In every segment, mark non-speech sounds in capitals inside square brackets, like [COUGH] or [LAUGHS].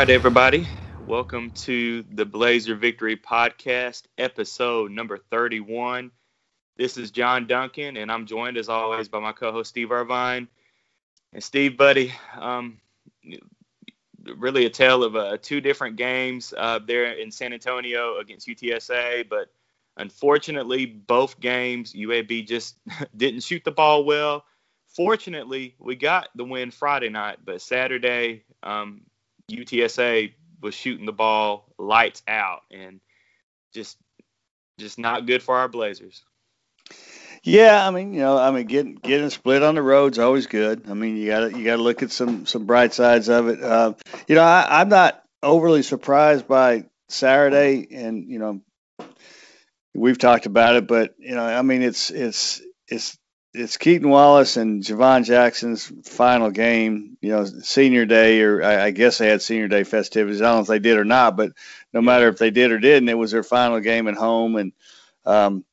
right, everybody. Welcome to the Blazer Victory Podcast, episode number 31. This is John Duncan, and I'm joined as always by my co host Steve Irvine. And Steve, buddy, um, really a tale of uh, two different games uh, there in San Antonio against UTSA, but unfortunately, both games UAB just [LAUGHS] didn't shoot the ball well. Fortunately, we got the win Friday night, but Saturday, um, UTSA was shooting the ball lights out and just just not good for our Blazers. Yeah, I mean, you know, I mean, getting getting split on the road's always good. I mean, you got to you got to look at some some bright sides of it. Uh, you know, I, I'm not overly surprised by Saturday, and you know, we've talked about it, but you know, I mean, it's it's it's it's Keaton Wallace and Jhivvan Jackson's final game, you know, senior day, or I, I, guess they had senior day festivities. I don't know if they did or not, but no matter if they did or didn't, it was their final game at home. And, um,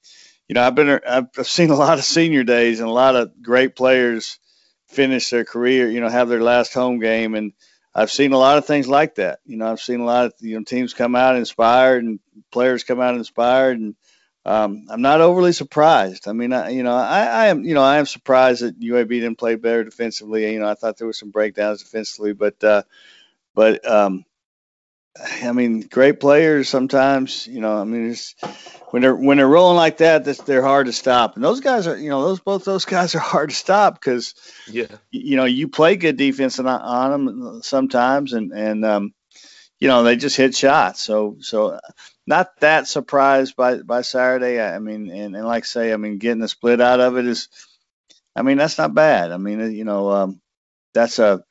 you know, I've been, I've seen a lot of senior days and a lot of great players finish their career, you know, have their last home game. And I've seen a lot of things like that. You know, I've seen a lot of, you know, teams come out inspired and players come out inspired and, um, I'm not overly surprised. I mean, I, you know, I, I, am, you know, I am surprised that UAB didn't play better defensively. You know, I thought there were some breakdowns defensively, but, uh, but, um, I mean, great players sometimes. You know, I mean, it's, when they're when they're rolling like that, they're hard to stop. And those guys are, you know, those both those [LAUGHS] guys are hard to stop because, yeah, you know, you play good defense on, on them sometimes, and and um, you know, they just hit shots. So so not that surprised by by Saturday. I mean, and, and like I say, I mean, getting the split out of it is, I mean, that's not bad. I mean, you know, um, that's a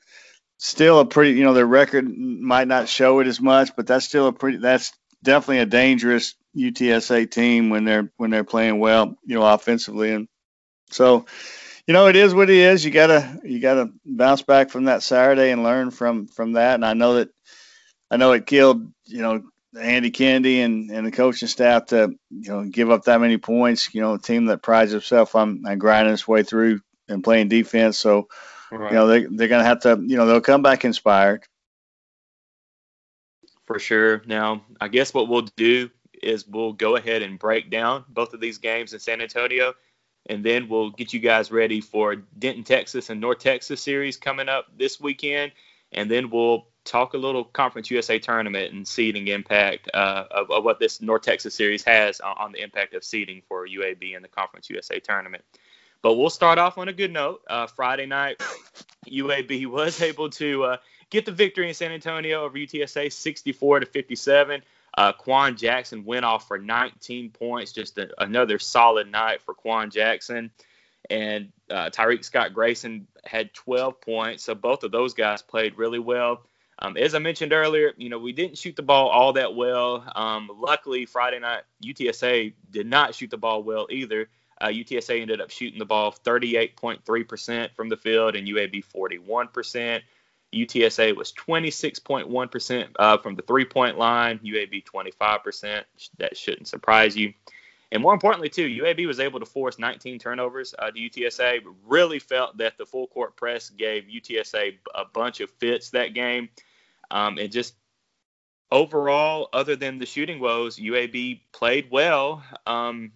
still a pretty, you know, their record might not show it as much, but that's still a pretty, that's definitely a dangerous UTSA team when they're when they're playing well, you know, offensively, and so. You know, it is what it is. You gotta you gotta bounce back from that Saturday and learn from from that. And I know that I know it killed, you know, Andy Kennedy and, and the coaching staff to you know give up that many points. You know, a team that prides itself on, on grinding its way through and playing defense. So right. you know they they're gonna have to you know they'll come back inspired. For sure. Now I guess what we'll do is we'll go ahead and break down both of these games in San Antonio, and then we'll get you guys ready for Denton, Texas, and North Texas series coming up this weekend, and then we'll talk a little Conference USA tournament and seeding impact uh, of, of, what this North Texas series has on, on, the impact of seeding for UAB in the Conference USA tournament. But we'll start off on a good note. Uh, Friday night, UAB was able to uh, get the victory in San Antonio over UTSA, 64 to 57. Uh, Quan Jackson went off for 19 points, just a, another solid night for Quan Jackson. And uh, Tyreek Scott Grayson had 12 points, so both of those guys played really well. Um, as I mentioned earlier, you know, we didn't shoot the ball all that well. Um, luckily, Friday night, UTSA did not shoot the ball well either. Uh, UTSA ended up shooting the ball 38.3% from the field and UAB 41%. UTSA was 26.1% uh, from the three point line, UAB 25%. That shouldn't surprise you. And more importantly, too, UAB was able to force 19 turnovers uh, to UTSA. Really felt that the full court press gave UTSA a bunch of fits that game. Um, and just overall, other than the shooting woes, UAB played well. Um,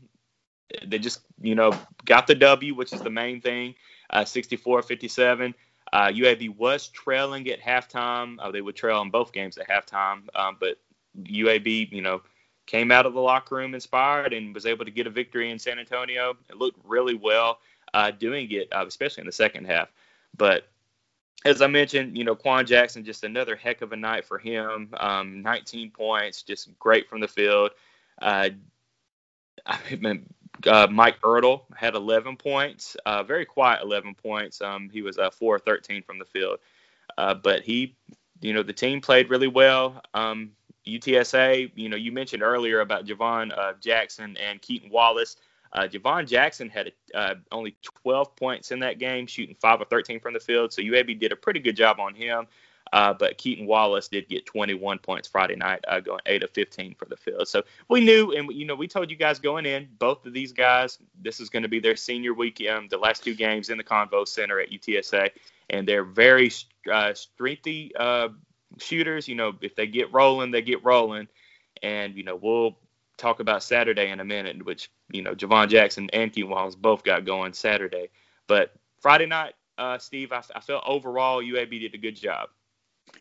they just, you know, got the W, which is the main thing, uh, 64-57. Uh, UAB was trailing at halftime. Uh, they would trail in both games at halftime, um, but UAB, you know, came out of the locker room inspired and was able to get a victory in San Antonio. It looked really well uh, doing it, uh, especially in the second half. But as I mentioned, you know, Quan Jackson, just another heck of a night for him. Um, 19 points, just great from the field. Uh, I mean, uh, Mike Ertel had 11 points, uh, very quiet 11 points. Um, he was uh, 4 13 from the field. Uh, but he, you know, the team played really well. Um, UTSA, you know, you mentioned earlier about Jhivvan uh, Jackson and Keaton Wallace. Uh, Jhivvan Jackson had uh, only 12 points in that game, shooting 5 of 13 from the field. So UAB did a pretty good job on him. Uh, but Keaton Wallace did get 21 points Friday night, uh, going 8 of 15 for the field. So we knew, and you know, we told you guys going in, both of these guys, this is going to be their senior weekend, the last two games in the Convo Center at UTSA, and they're very uh, strengthy, uh, shooters, you know, if they get rolling, they get rolling. And, you know, we'll talk about Saturday in a minute, which, you know, Jhivvan Jackson and Keaton Wallace both got going Saturday. But Friday night, uh, Steve, I, I felt overall UAB did a good job.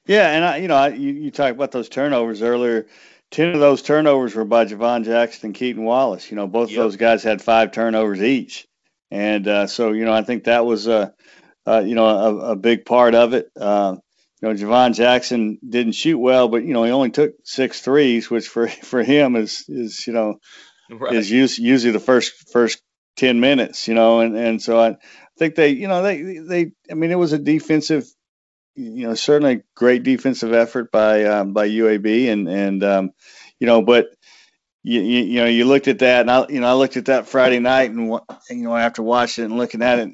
Yeah, and I, you know, I, you, you talked about those turnovers earlier. Ten of those turnovers were by Jhivvan Jackson and Keaton Wallace. You know, both yep. of those guys had five turnovers each, and uh, so you know, I think that was a, uh, you know, a, a, big part of it. Uh, you know, Jhivvan Jackson didn't shoot well, but you know, he only took six threes, which for for him is is you know, right. is usually the first first ten minutes. You know, and and so I think they, you know, they they, I mean, it was a defensive you know, certainly great defensive effort by um, by UAB, and and um, you know, but you, you, you know, you looked at that, and I you know, I looked at that Friday night, and you know, after watching it and looking at it,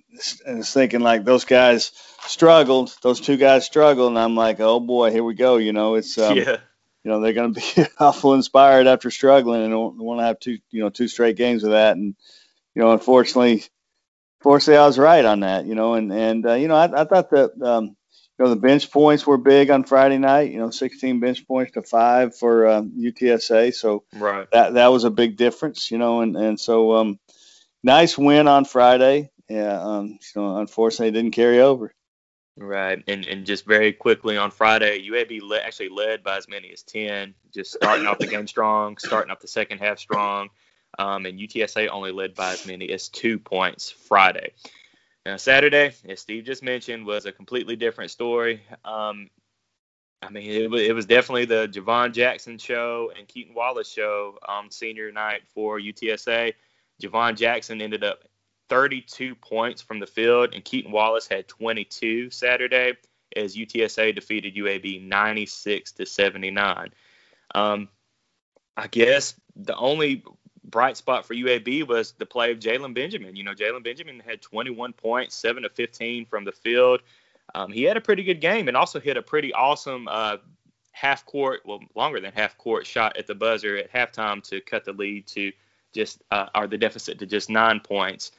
and was thinking like those guys struggled, those two guys struggled, and I'm like, oh boy, here we go. You know, it's [LAUGHS] um, yeah. You know, they're going to be [LAUGHS] awful inspired after struggling, and want to have two, you know, two straight games of that, and you know, unfortunately, fortunately, I was right on that. You know, and and uh, you know, I, I thought that um, you know, the bench points were big on Friday night. You know, 16 bench points to five for um, UTSA. So right. that that was a big difference. You know, and and so um, nice win on Friday. Yeah, um, you know, unfortunately, it didn't carry over. Right, and and just very quickly on Friday, UAB le- actually led by as many as 10. Just starting off the game strong, starting off the second half strong, um, and UTSA only led by as many as two points Friday. Now, Saturday, as Steve just mentioned, was a completely different story. Um, I mean, it, it, was definitely the Jhivvan Jackson show and Keaton Wallace show on senior night for UTSA. Jhivvan Jackson ended up 32 points from the field, and Keaton Wallace had 22 Saturday as UTSA defeated UAB 96 to 79. Um, I guess the only bright spot for UAB was the play of Jalen Benjamin. You know, Jalen Benjamin had 21 points, 7 to 15 from the field. Um, he had a pretty good game and also hit a pretty awesome uh, half court, well, longer than half court shot at the buzzer at halftime to cut the lead to just, uh, or the deficit to just nine points.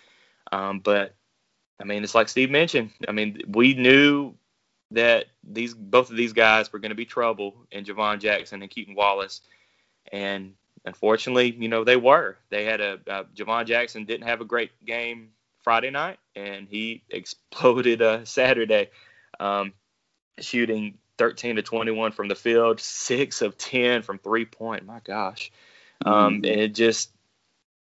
Um, but, I mean, it's like Steve mentioned. I mean, we knew that these both of these guys were going to be trouble in Jhivvan Jackson and Keaton Wallace. And unfortunately, you know, they were. They had a uh, Jhivvan Jackson didn't have a great game Friday night, and he [LAUGHS] exploded uh, Saturday, um, shooting 13 to 21 from the field, six of 10 from three point. My gosh, um, mm-hmm. and it just.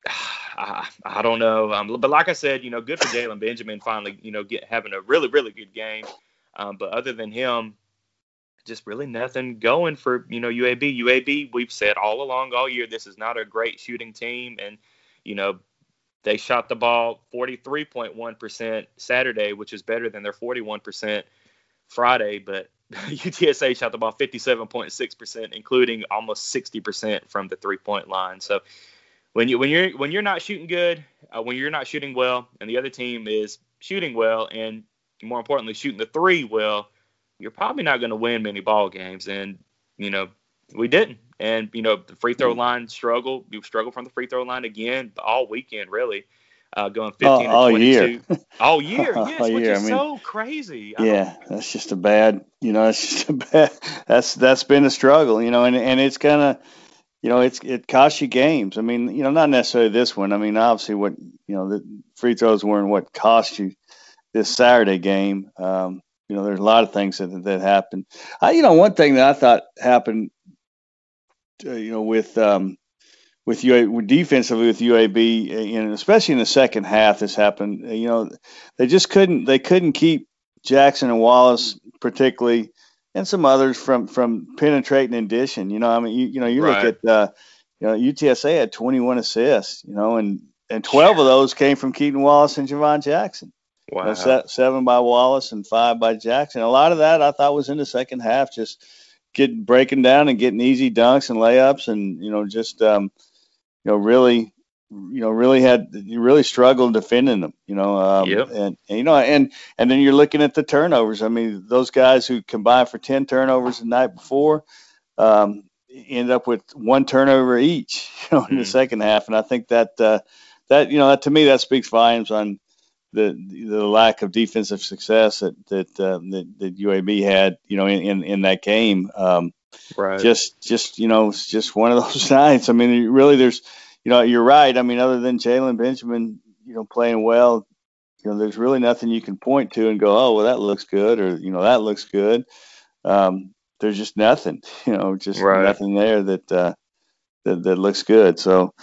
[SIGHS] I, I don't know, um, but like I said, you know, good for Jalen Benjamin finally, you know, get having a really, really good game. Um, but other than him, just really nothing going for you know UAB. UAB, we've said all along all year this is not a great shooting team, and you know they shot the ball 43.1% Saturday, which is better than their 41% Friday, but [LAUGHS] UTSA shot the ball 57.6%, including almost 60% from the three-point line. So when you when you're when you're not shooting good, uh, when you're not shooting well, and the other team is shooting well, and more importantly shooting the three well, you're probably not going to win many ball games. And you know, we didn't. And you know, the free throw mm. line struggled. We struggled from the free throw line again all weekend, really. Uh, going 15 all, [LAUGHS] all 22. Year. All year, yes, all which year. is I mean, so crazy. Yeah, that's just a bad, you know, [LAUGHS] it's just a bad. That's that's been a struggle, you know, and and it's kind of, you know, it's it costs you games. I mean, you know, not necessarily this one. I mean, obviously, what you know, the free throws weren't what cost you this Saturday game. Um, you know, there's a lot of things that that happen. I, you know, one thing that I thought happened, uh, you know, with um, with UA with defensively with UAB, and especially in the second half, this happened. Uh, you know, they just couldn't they couldn't keep Jackson and Wallace particularly, and some others from from penetrating and dishing. You know, I mean, you, you know, you right. look at uh, you know UTSA had 21 assists, you know, and and 12 of those came from Keaton Wallace and Jhivvan Jackson. Wow. seven by Wallace and five by Jackson. A lot of that I thought was in the second half, just getting breaking down and getting easy dunks and layups, and you know just um, you know really you know really had you really struggled defending them. You know, um, yep. and, and you know and and then you're looking at the turnovers. I mean, those guys who combined for ten turnovers the night before. Um, end up with one turnover each, [LAUGHS] you know, in mm. the second half, and I think that uh, that you know that to me that speaks volumes on the the lack of defensive success that that uh, that, that, UAB had, you know, in in, in that game. Um, right. Just just you know, it's just one of [LAUGHS] those nights. I mean, really, there's, you know, you're right. I mean, other than Jalen Benjamin, you know, playing well, you know, there's really nothing you can point to and go, oh, well, that looks good, or you know, that looks good. Um, there's just nothing, [LAUGHS] you know, just right. nothing there that uh, that that looks good. So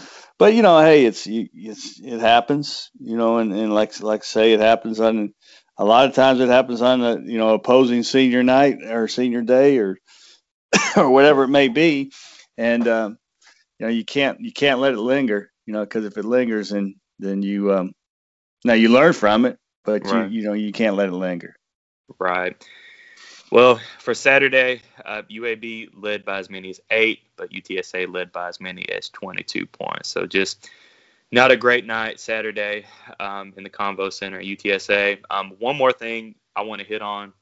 but you know, hey, it's it's it happens, you know, and, and like like I say, it happens on a lot of times it happens on a you know opposing senior night or senior day or [COUGHS] or whatever it may be, and um, you know you can't you can't let it linger, you know, because if it lingers, then then you um, now you learn from it, but right. you you know you can't let it linger. Right. Well, for Saturday, uh, UAB led by as many as eight, but UTSA led by as many as 22 points. So just not a great night Saturday um, in the Convo Center at UTSA. Um, one more thing I want to hit on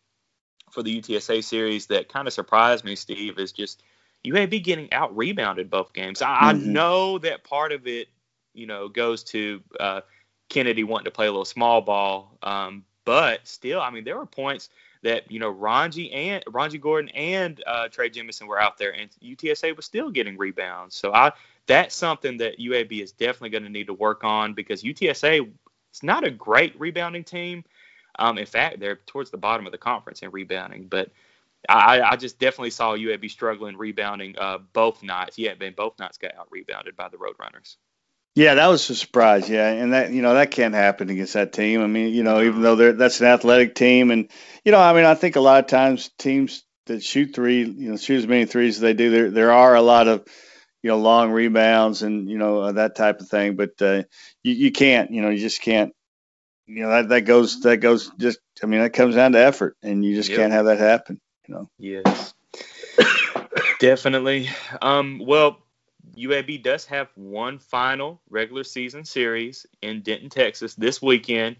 for the UTSA series that kind of surprised me, Steve, is just UAB getting out rebounded both games. I, mm-hmm. I, know that part of it, you know, goes to uh, Kennedy wanting to play a little small ball, um, but still, I mean, there were points – that you know Rongie and Rongie Gordon and uh, Trey Jemison were out there, and UTSA was still getting rebounds. So I that's something that UAB is definitely going to need to work on because UTSA is not a great rebounding team. Um, in fact, they're towards the bottom of the conference in rebounding, but I, I just definitely saw UAB struggling rebounding uh, both nights. Yeah, man, both nights got out rebounded by the Roadrunners. Yeah, that was a surprise. Yeah, and that you know that can't happen against that team. I mean, you know, even though they're that's an athletic team, and you know, I mean, I think a lot of times teams that shoot three, you know, shoot as many threes as they do, there there are a lot of you know long rebounds and you know uh, that type of thing. But uh, you you can't, you know, you just can't. You know that that goes that goes just. I mean, that comes down to effort, and you just yep. can't have that happen. You know. Yes. [COUGHS] Definitely. Um, well, UAB does have one final regular season series in Denton, Texas this weekend.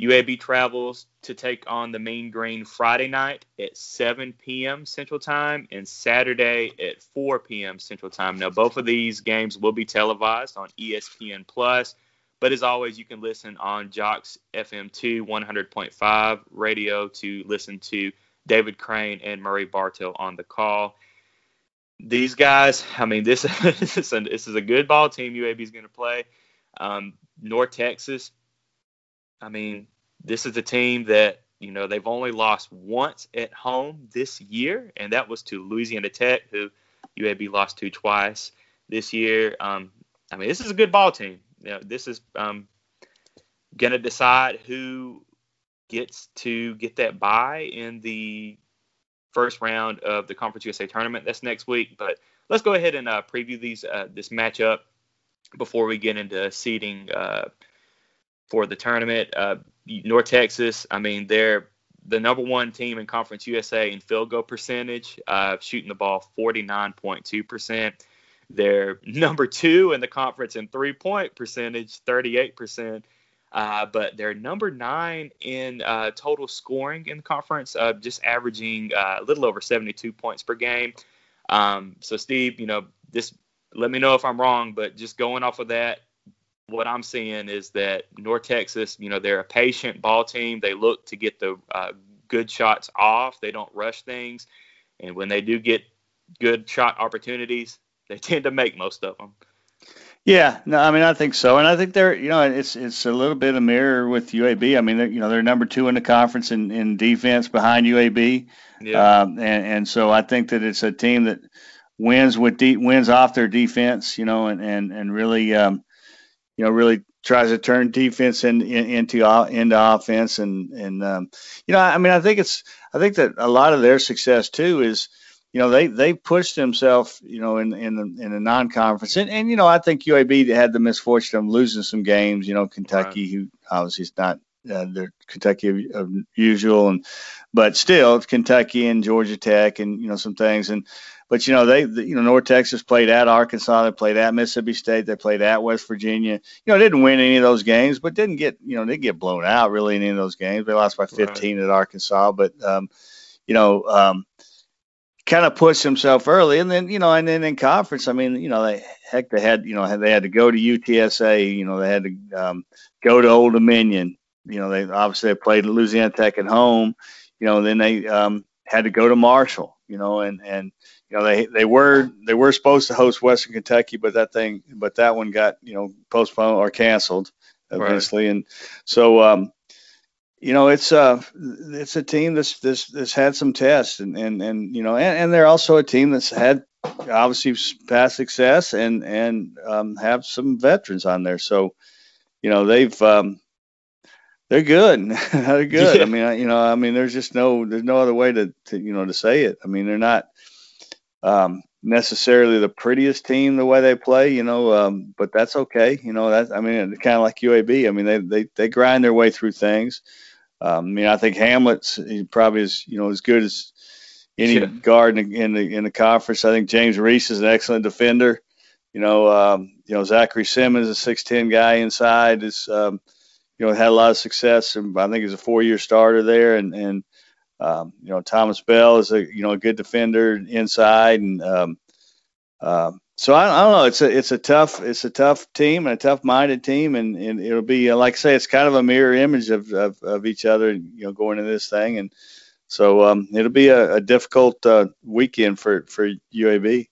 UAB travels to take on the Mean Green Friday night at 7 p.m. Central Time and Saturday at 4 p.m. Central Time. Now, both of these games will be televised on ESPN Plus, but as always, you can listen on Jox FM2 100.5 radio to listen to David Crane and Murray Bartow on the call these guys, I mean, this, [LAUGHS] this, is, a, this is a good ball team UAB is going to play. Um, North Texas, I mean, this is a team that, you know, they've only lost once at home this year, and that was to Louisiana Tech, who UAB lost to twice this year. Um, I mean, this is a good ball team. You know, this is um, going to decide who gets to get that bye in the first round of the Conference USA tournament. That's next week. But let's go ahead and uh, preview these uh, this matchup before we get into seeding uh, for the tournament. Uh, North Texas, I mean, they're the number one team in Conference USA in field goal percentage, uh, shooting the ball 49.2%. They're [LAUGHS] number two in the conference in three point percentage, 38%. Uh, but they're number nine in uh, total scoring in the conference, uh, just averaging uh, a little over 72 points per game. Um, so, Steve, you know, this let me know if I'm wrong, but just going off of that, what I'm seeing is that North Texas, you know, they're a patient ball team. They look to get the uh, good shots off. They don't rush things, and when they do get good shot opportunities, they [LAUGHS] tend to make most of them. Yeah, no, I mean I think so, and I think they're you know it's it's a little bit a mirror with UAB. I mean you know they're number two in the conference in, in defense behind UAB, yeah. Um, and and so I think that it's a team that wins with de- wins off their defense, you know, and and and really um, you know really tries to turn defense in, in, into into offense, and and um, you know I mean I think it's I think that a lot of their success too is you know, they they pushed themselves, you know, in in the, in a non-conference, and, and you know, I think UAB had the misfortune of losing some games. You know, Kentucky, right. who obviously is not uh, their Kentucky of, of, usual, and but still Kentucky and Georgia Tech, and you know some things, and but you know they, the, you know North Texas played at Arkansas, they played at Mississippi State, they played at West Virginia. You know, didn't win any of those games, but didn't get you know they get blown out really in any of those games. They lost by 15 right. at Arkansas, but um, you know. Um, kind of pushed himself early, and then you know, and then in conference, I mean, you know, they heck they had you know they had to go to UTSA, you know, they had to um, go to Old Dominion, you know, they obviously they played Louisiana Tech at home. You know, then they um, had to go to Marshall. You know, and and you know they they were they were supposed to host Western Kentucky, but that thing but that one got you know postponed or canceled obviously, right. and so um, you know it's uh it's a team that's this that's had some tests and and and you know and, and they're also a team that's had obviously past success and and um, have some veterans on there, so you know they've um, they're good. [LAUGHS] they're good. Yeah. I mean, you know, I mean, there's just no, there's no other way to, to, you know, to say it. I mean, they're not um, necessarily the prettiest team the way they play, you know, um, but that's okay. You know, that I mean, it's kind of like UAB. I mean, they they they grind their way through things. Um, I mean, I think Hamlet's probably is you know as good as any yeah. guard in the, in the in the conference. I think James Reese is an excellent defender. You know, um, you know Zachary Simmons, a six ten guy inside, is um, you know had a lot of success, and I think he's a four year starter there, and and um, you know, Thomas Bell is a you know a good defender inside, and um, uh, so I, I, don't know. It's a it's a tough it's a tough team and a tough minded team, and, and it'll be uh, like I say, it's kind of a mirror image of, of, of each other, you know, going into this thing, and so um, it'll be a, a difficult uh, weekend for for UAB.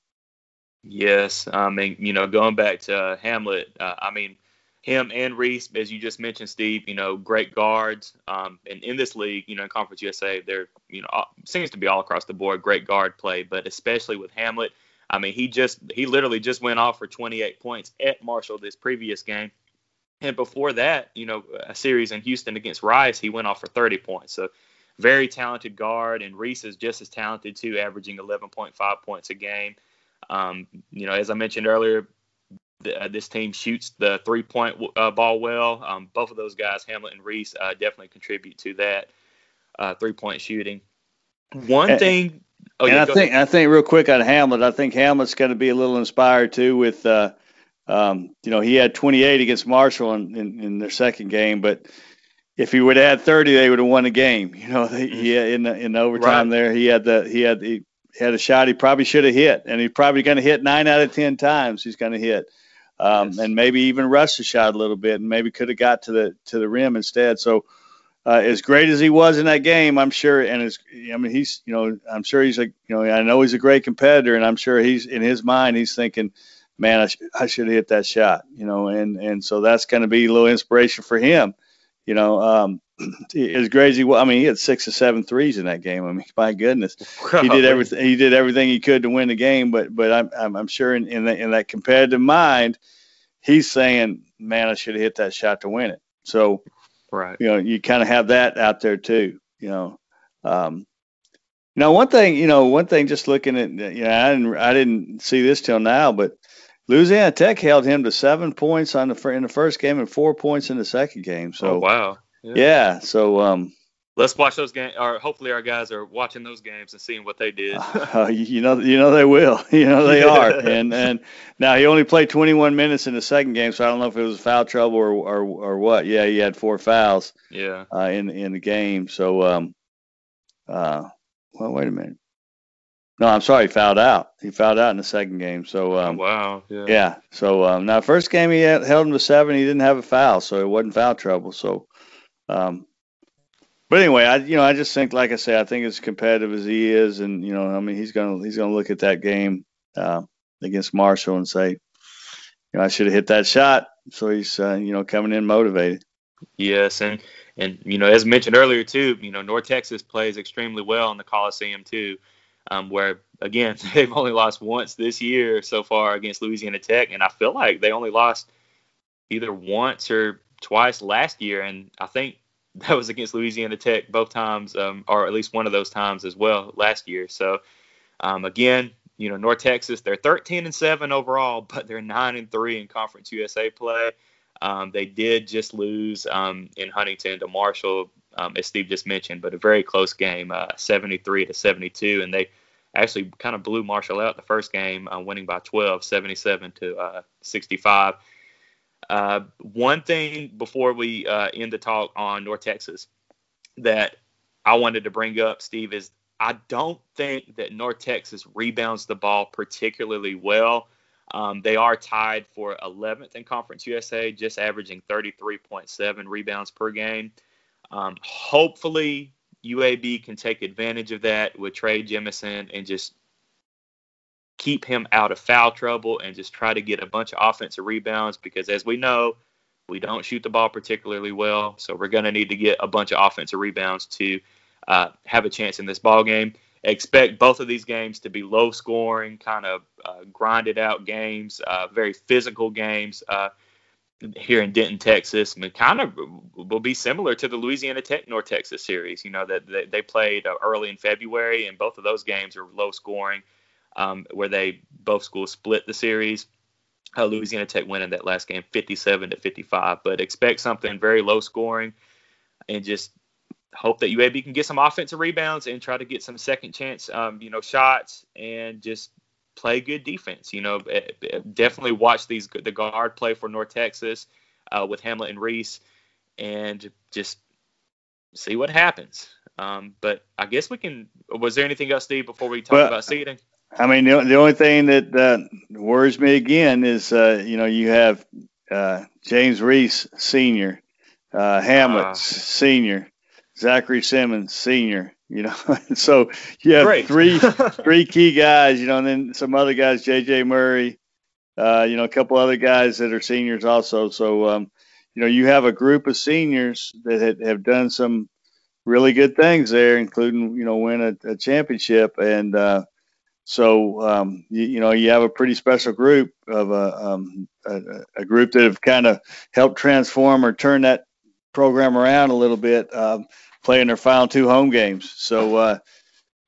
Yes, I mean, you know, going back to uh, Hamlet, uh, I mean him and Reese, as you just mentioned, Steve, you know, great guards. Um, and in this league, you know, in Conference USA, there, you know, seems to be all across the board great guard play, but especially with Hamlet. I mean, he just, he literally just went off for 28 points at Marshall this previous game. And before that, you know, a series in Houston against Rice, he went off for 30 points. So very talented guard, and Reese is just as talented too, averaging 11.5 points a game. Um, you know, as I mentioned earlier, uh, this team shoots the three point uh, ball well. Um, both of those guys, Hamlet and Reese, uh, definitely contribute to that uh, three point shooting. One thing. Oh, and yeah, I think ahead. I think real quick on Hamlet. I think Hamlet's going to be a little inspired too with. Uh, um, you know, he had 28 against Marshall in, in, in, their second game, but if he would have had 30, they would have won the game. [LAUGHS] You know, he, in the, in the overtime right. there, he had the he had he had a shot he probably should have hit, and he's probably going to hit nine out of ten times. He's going to hit um, yes. and maybe even rushed the shot a little bit, and maybe could have got to the to the rim instead. So, uh, as great as he was in that game, I'm sure, and as I mean, he's you know, I'm sure he's a you know, I know he's a great competitor, and I'm sure he's in his mind, he's thinking, man, I, sh- I should have hit that shot, you know, and and so that's going to be a little inspiration for him, you know. Um, [CLEARS THROAT] as great as he was, I mean, he had six or seven threes in that game. I mean, [LAUGHS] my goodness, [LAUGHS] he did everything. He did everything he could to win the game. But but I'm I'm, I'm sure in in, the, in that competitive mind, he's saying, "Man, I should have hit that shot to win it." So, right, you know, you kind of have that out there too. You know, um, you know, one thing, you know, one thing. Just looking at, you know, I didn't I didn't see this till now, but Louisiana Tech held him to seven points on the in the first game and four points in the second game. So, oh, wow yeah. yeah so um, let's watch those games. Or hopefully, our guys are watching those games and seeing what they did. uh, [LAUGHS] you know, you know they will. [LAUGHS] You know they are. [LAUGHS] and and now he only played 21 minutes in the second game, so I don't know if it was foul trouble or or, or what. Yeah, he had four fouls. Yeah. Uh, in in the game. So um, uh, well, wait a minute. No, I'm sorry, he fouled out. He fouled out in the second game. So um, oh, wow, yeah. Yeah. So um, now first game he had, held him to seven. He didn't have a foul, so it wasn't foul trouble. So um, but anyway, I you know I just think, like I say, I think as competitive as he is, and you know, I mean, he's gonna he's gonna look at that game uh, against Marshall and say, you know, I should have hit that shot. So he's uh, you know coming in motivated. Yes, and and you know, as mentioned earlier too, you know, North Texas plays extremely well in the Coliseum too, um, where again [LAUGHS] they've only lost once this year so far against Louisiana Tech, and I feel like they only lost either once or twice last year, and I think that was against Louisiana Tech both times, um, or at least one of those times as well last year. So um, again, you know, North Texas, they're 13 and seven overall, [LAUGHS] but they're nine and three in Conference USA play. Um, they did just lose um, in Huntington to Marshall, um, as Steve just mentioned, but a very close game, uh, 73 to 72, and they actually kind of blew Marshall out the first game, uh, winning by 12, 77 to uh, 65. Uh, one thing before we uh, end the talk on North Texas that I wanted to bring up, Steve, is I don't think that North Texas rebounds the ball particularly well. Um, they are tied for 11th in Conference USA, just averaging 33.7 rebounds per game. Um, hopefully, UAB can take advantage of that with Trey Jemison and just keep him out of foul trouble and just try to get a bunch of offensive rebounds because, as we know, we don't shoot the ball particularly well. So we're going to need to get a bunch of offensive rebounds to uh, have a chance in this ball game. Expect both of these games to be low scoring, kind of uh, grinded out games, uh, very physical games uh, here in Denton, Texas. I mean, kind of will be similar to the Louisiana Tech North Texas series. You know that they, they, played uh, early in February, and both of those games are low scoring, um, where they both schools split the series. Uh, Louisiana Tech winning that last game, 57 to 55. But expect something very low scoring, and just hope that UAB can get some offensive rebounds and try to get some second chance, um, you know, shots and just play good defense. You know, eh, eh, definitely watch these the guard play for North Texas uh, with Hamlet and Reese, and just see what happens. Um, but I guess we can. Was there anything else, Steve, before we talk well, about seeding? I mean, the, the only thing that uh, worries me again is, uh, you know, you have uh, James Reese Senior, uh, Hamlet uh, Senior, Zachary Simmons, senior. You know, [LAUGHS] so you have Great. three [LAUGHS] three key guys. You know, and then some other guys, J.J. Murray. Uh, you know, a couple other guys that are seniors also. So, um, you know, you have a group of seniors that had, have done some really good things there, including you know win a, a championship. And uh, so, um, you, you, know, you have a pretty special group of a, um, a, a group that have kind of helped transform or turn that program around a little bit. Um, playing their final two home games. So, uh,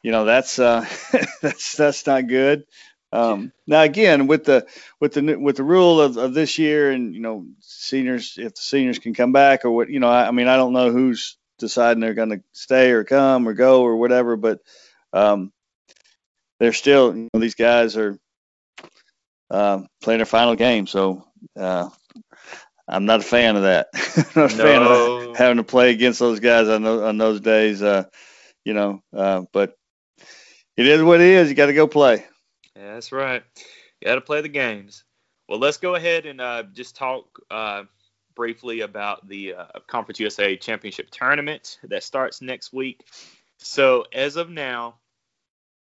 you know, that's uh, [LAUGHS] that's that's not good. Um, now again, with the with the with the rule of, of this year, and you know, seniors if the seniors can come back or what, you know, I, I mean, I don't know who's deciding they're going to stay or come or go or whatever, but um, they're still, you know, these guys are uh, playing their final game. So uh, I'm not a fan of that. [LAUGHS] I'm not a no. fan of having to play against those guys on those, on those days. Uh, you know, uh, but it is what it is. You got to go play. Yeah, that's right. You got to play the games. Well, let's go ahead and uh, just talk uh, briefly about the uh, Conference USA Championship tournament that starts next week. So, as of now,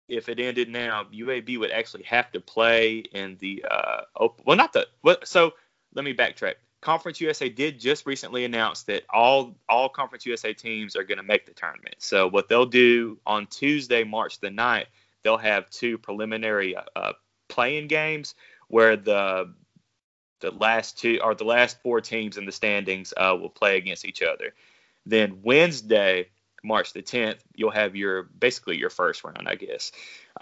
if it ended now, UAB would actually have to play in the uh. Well, not the. What? So let me backtrack. Conference USA did just recently announce that all all Conference USA teams are going to make the tournament. So what they'll do on Tuesday, March the 9th, they'll have two preliminary uh, uh, playing games where the the last two or the last four teams in the standings uh, will play against each other. Then Wednesday, March the 10th, you'll have your basically your first round, I guess,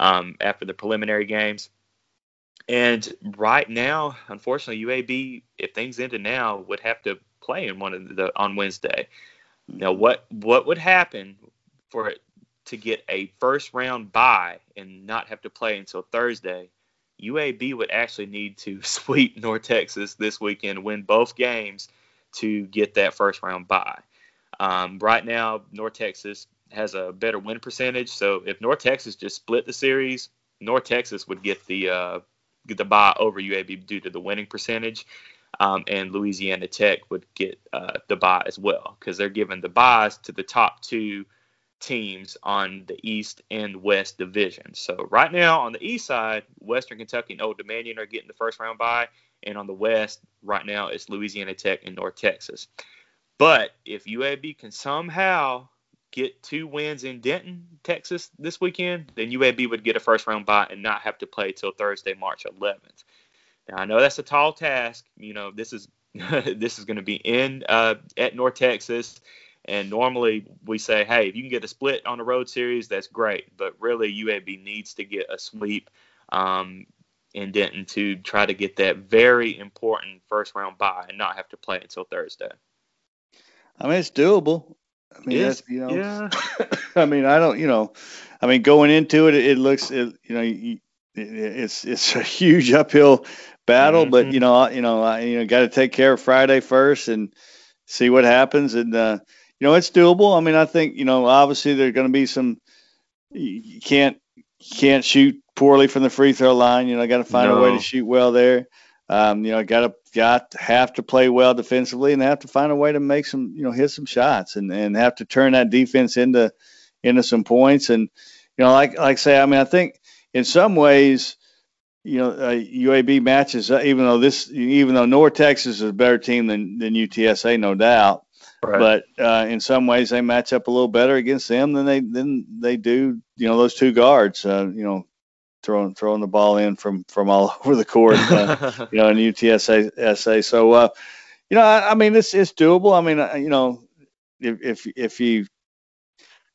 um, after the preliminary games. And right now, unfortunately, UAB, if things ended now, would have to play in one of the on Wednesday. Now, what what would happen for it to get a first round bye and not have to play until Thursday? UAB would actually need to [LAUGHS] sweep North Texas this weekend, win both games to get that first round bye. Um, right now, North Texas has a better win percentage. So if North Texas just split the series, North Texas would get the uh, get the bye over UAB due to the winning percentage. Um, and Louisiana Tech would get uh, the bye as well because they're giving the buys to the top two teams on the East and West division. So right now on the East side, Western Kentucky and Old Dominion are getting the first round bye, and on the West right now it's Louisiana Tech and North Texas. But if UAB can somehow get two wins in Denton, Texas this weekend, then UAB would get a first round bye and not have to play till Thursday, March 11th. Now I know that's a tall task. You know this is [LAUGHS] this is going to be in uh, at North Texas, and normally we say, hey, if you can get a split on the road series, that's great. But really, UAB needs to get a sweep um, in Denton to try to get that very important first round bye and not have to play until Thursday. I mean, it's doable. I mean, that's, you know, yeah. [COUGHS] I mean, I don't, you know, I mean, going into it, it looks, it, you know, it, it's it's a huge uphill battle, mm-hmm. but you know, you know, I, you know, got to take care of Friday first and see what happens, and uh, you know, it's doable. I mean, I think, you know, obviously there's going to be some, you can't can't shoot poorly from the free throw line. You know, I got to find no. a way to shoot well there. Um, you know, got to got to have to play well defensively and have to find a way to make some, you know, hit some shots and and have to turn that defense into into some points. And you know, like like I say, I mean, I think in some ways, you know, uh, UAB matches, uh, even though this, even though North Texas is a better team than than UTSA, no doubt. Right. But uh, in some ways, they match up a little better against them than they than they do. You know, those two guards. Uh, you know, throwing throwing the ball in from from all [LAUGHS] over the court. Uh, [LAUGHS] you know, in UTSA So, uh, you know, I, I, mean, it's it's doable. I mean, uh, you know, if if if you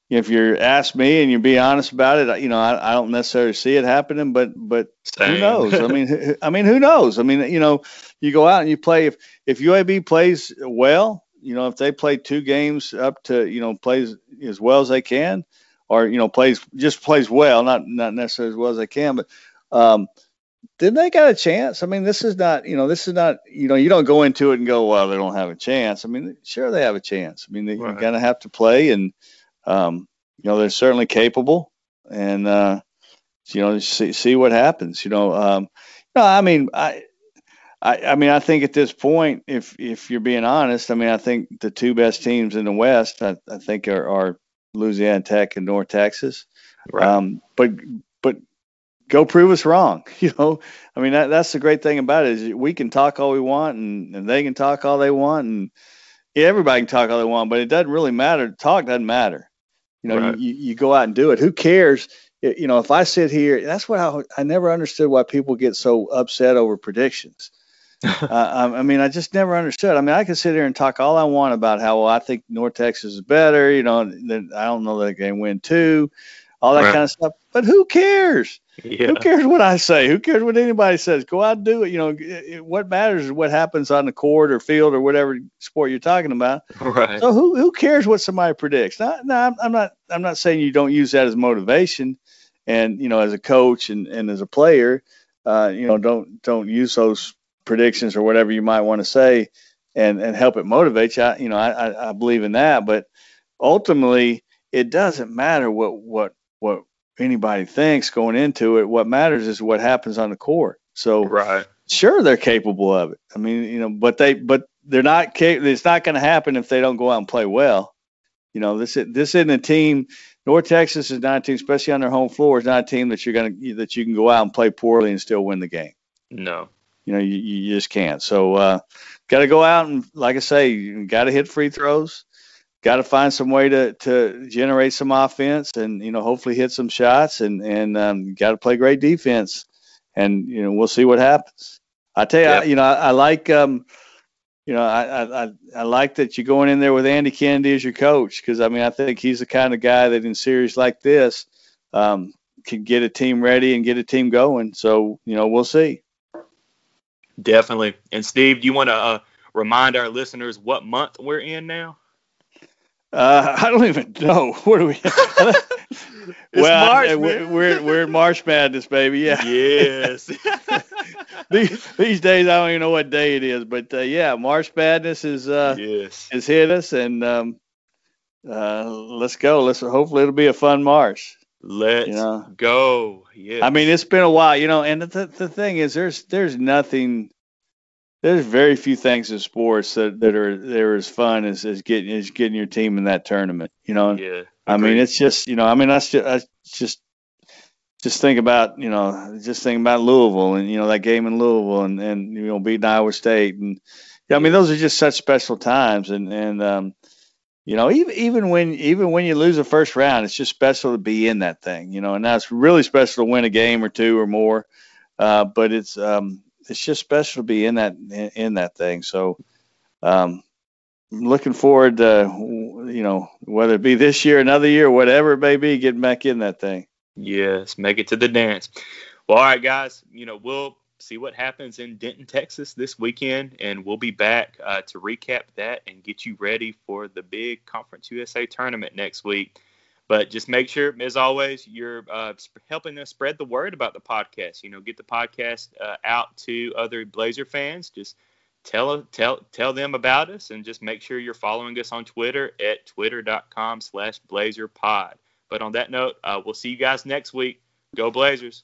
if you're ask me and you be honest about it, you know, I, I don't necessarily see it happening, but but Same. who knows? I mean, I mean, who knows? I mean, you know, you go out and you play. If if UAB plays well, you know, if they play two games up to you know plays as well as they can, or you know plays just plays well, not not necessarily as well as they can, but um, then they got a chance. I mean, this is not you know this is not you know you don't go into it and go well they don't have a chance. I mean, sure they have a chance. I mean, they, right. you're gonna have to play, and um, you know they're certainly capable, and uh, you know see see what happens. You know, um, no, I mean I. I, I mean, I think at this point, if if you're being honest, I mean, I think the two best teams in the West, I, I think are, are Louisiana Tech and North Texas. Right. Um, but but go prove us wrong. [LAUGHS] You know, I mean that, that's the great thing about it is we can talk all we want and, and they can talk all they want and yeah, everybody can talk all they want, but it doesn't really matter. Talk doesn't matter. You know, right. you, you go out and do it. Who cares? You know, if I sit here, that's what I, I never understood why people get so upset over predictions. [LAUGHS] uh, I mean, I just never understood. I mean, I can sit here and talk all I want about how well I think North Texas is better. You know, I don't know that they can win two, all that right. kind of stuff. But who cares? Yeah. Who cares what I say? Who cares what anybody says? Go out and do it. You know, what matters is what happens on the court or field or whatever sport you're talking about. Right. So who who cares what somebody predicts? No, no, I'm not. I'm not saying you don't use that as motivation, and you know, as a coach and, and as a player, uh, you know, don't don't use those predictions or whatever you might want to say and and help it motivate you. I, you know, I, I believe in that, but ultimately it doesn't matter what what what anybody thinks going into it. What matters is what happens on the court. So right. sure they're capable of it. I mean, you know, but they but they're not capable. It's not going to happen if they don't go out and play well. You know, this this isn't a team. North Texas is not a team, especially on their home floor. Is not a team that you're gonna that you can go out and play poorly and still win the game. No, you know, you, you just can't. So, uh, got to go out and, like I say, you got to hit free throws. Got to find some way to, to generate some offense and, you know, hopefully hit some shots and, and um, got to play great defense. And, you know, we'll see what happens. I tell you, I, you know, I, I like, um, you know, I, I, I like that you're going in there with Andy Kennedy as your coach because, I mean, I think he's the kind of guy that in series like this um, can get a team ready and get a team going. So, you know, we'll see. Definitely. And Steve, do you want to uh, remind our listeners what month we're in now? Uh, I don't even know. [LAUGHS] What are we? [LAUGHS] well, March, we're, we're, we're in March Madness, baby. Yeah. Yes. [LAUGHS] these, these days, I don't even know what day it is, but uh, yeah, March Madness is uh, yes has hit us, and um, uh, let's go. Let's hopefully it'll be a fun March. Let's you know? go. Yeah. I mean, it's been a while, you know, and the, the thing is, there's there's nothing, there's very few things in sports that, that are they're as fun as, as getting as getting your team in that tournament. You know. Yeah. I mean, it's just you know, I mean, that's just, I just just think about you know, just think about Louisville and you know that game in Louisville and and you know beating Iowa State and yeah, I mean those are just such special times and and um, you know, even even when even when you lose a first round, it's just special to be in that thing, you know. And now it's really special to win a game or two or more, uh, but it's um, it's just special to be in that in, in that thing. So, um, I'm looking forward to you know whether it be this year, another year, whatever it may be, getting back in that thing. Yes, make it to the dance. Well, all right, guys. You know, we'll see what happens in Denton, Texas this weekend, and we'll be back uh, to recap that and get you ready for the big Conference USA tournament next week. But just make sure, as always, you're uh, helping us spread the word about the podcast. You know, get the podcast uh, out to other Blazer fans. Just tell tell tell them about us, and just make sure you're following us on Twitter at twitter.com/blazerpod. But on that note, uh, we'll see you guys next week. Go Blazers!